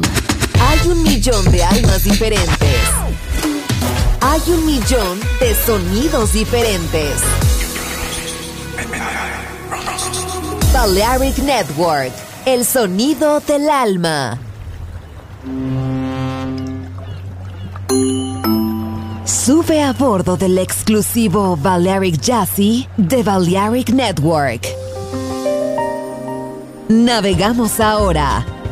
Hay un millón de almas diferentes. Hay un millón de sonidos diferentes. Balearic Network, el sonido del alma. Sube a bordo del exclusivo Balearic Jazzy de Balearic Network. Navegamos ahora.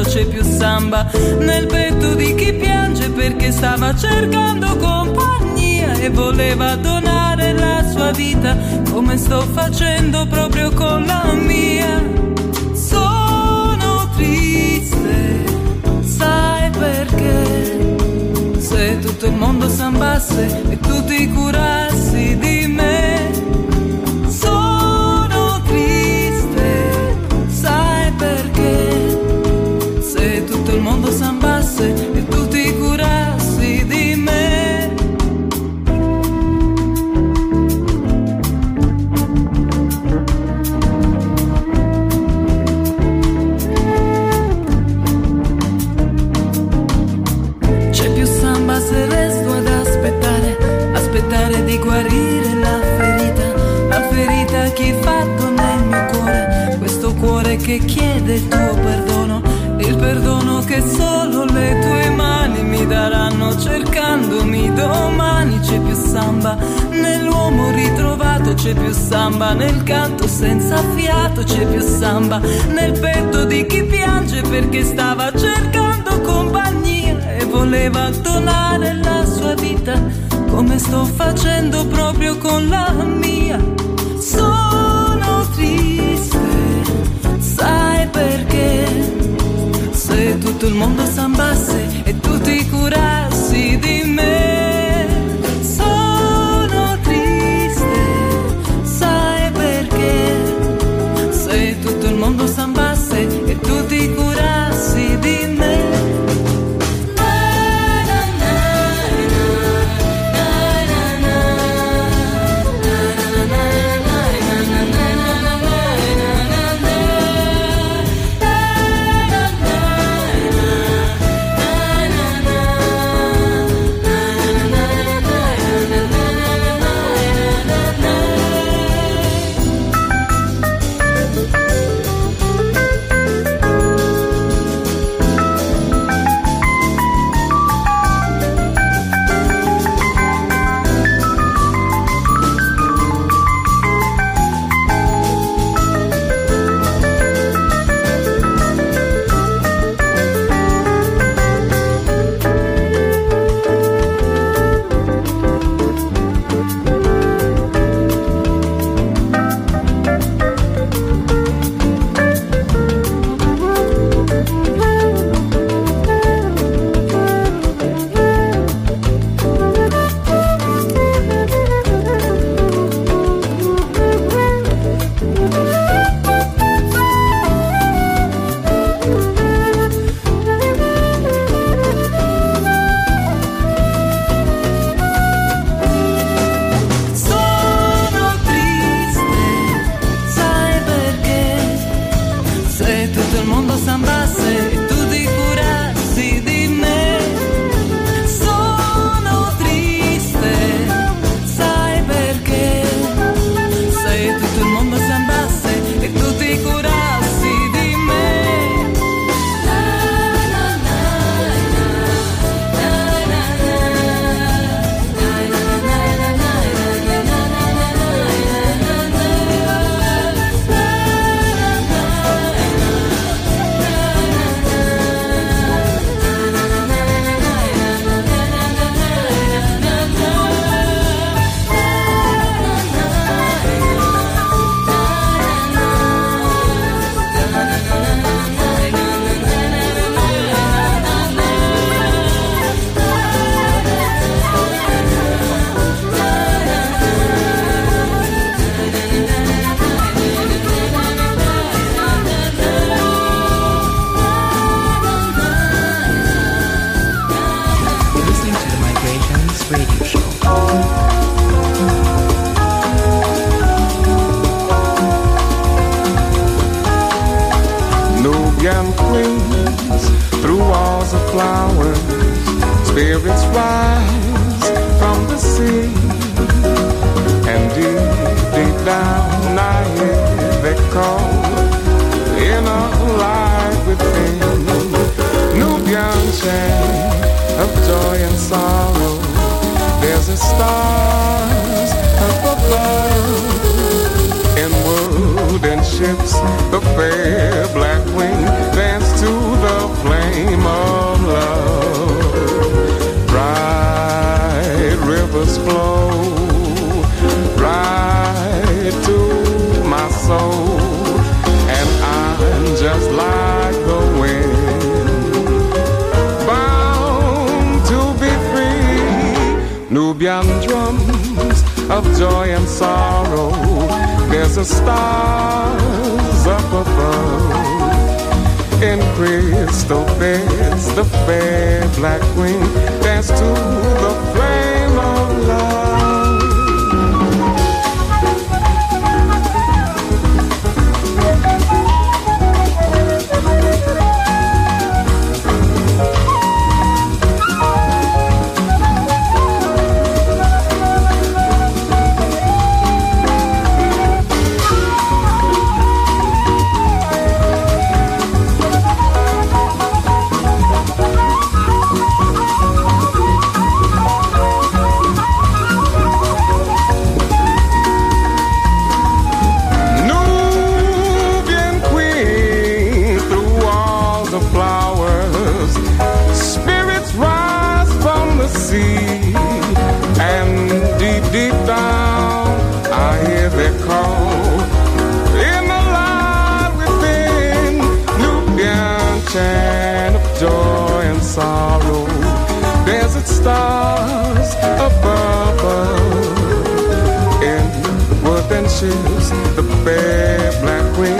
Fiato c'è più samba, nel petto di chi piange perché stava cercando compagnia e voleva donare la sua vita come sto facendo proprio con la mia. Sono triste, sai perché? Se tutto il mondo sambasse e tu ti curassi di samba, nel radio show. Nubian queens through walls of flowers, spirits rise stars up above in wooden ships, the fair black wing dance to the flame of love. Bright rivers flow Nubian drums of joy and sorrow there's a stars up above in crystal beds. The fair black wing dance to the flame of love. Stars above in wooden ships, the fair black queen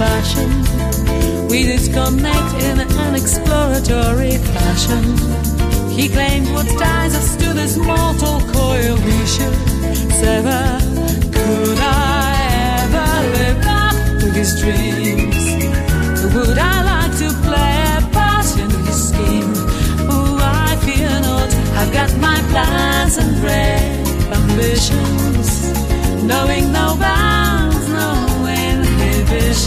fashion. We disconnect in an exploratory fashion. He claimed what ties us to this mortal coil we should sever. Could I ever live up to his dreams? Would I like to play a part in his scheme? Oh, I fear not. I've got my plans and dreams, ambitions, knowing no bounds.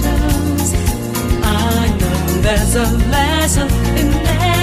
I know there's a lesson in there.